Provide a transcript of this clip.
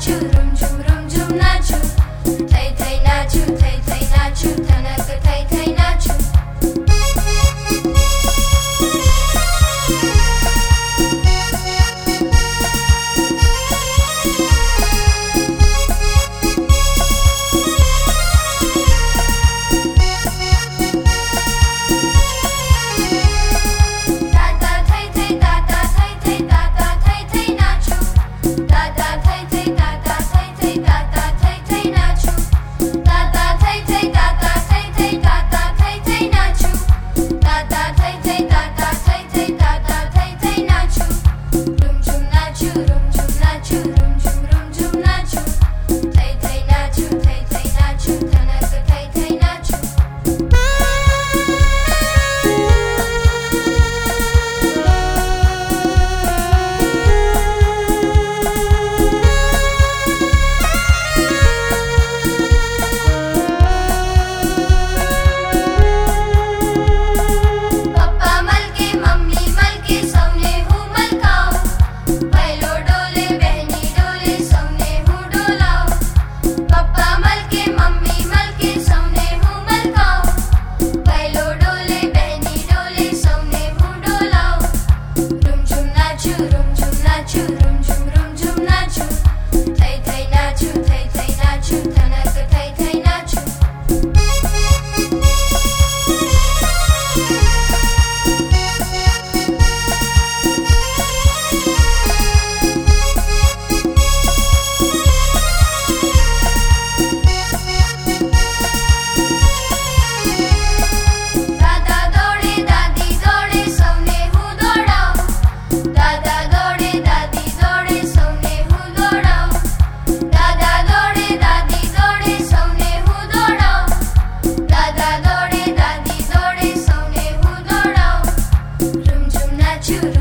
natural. Yeah.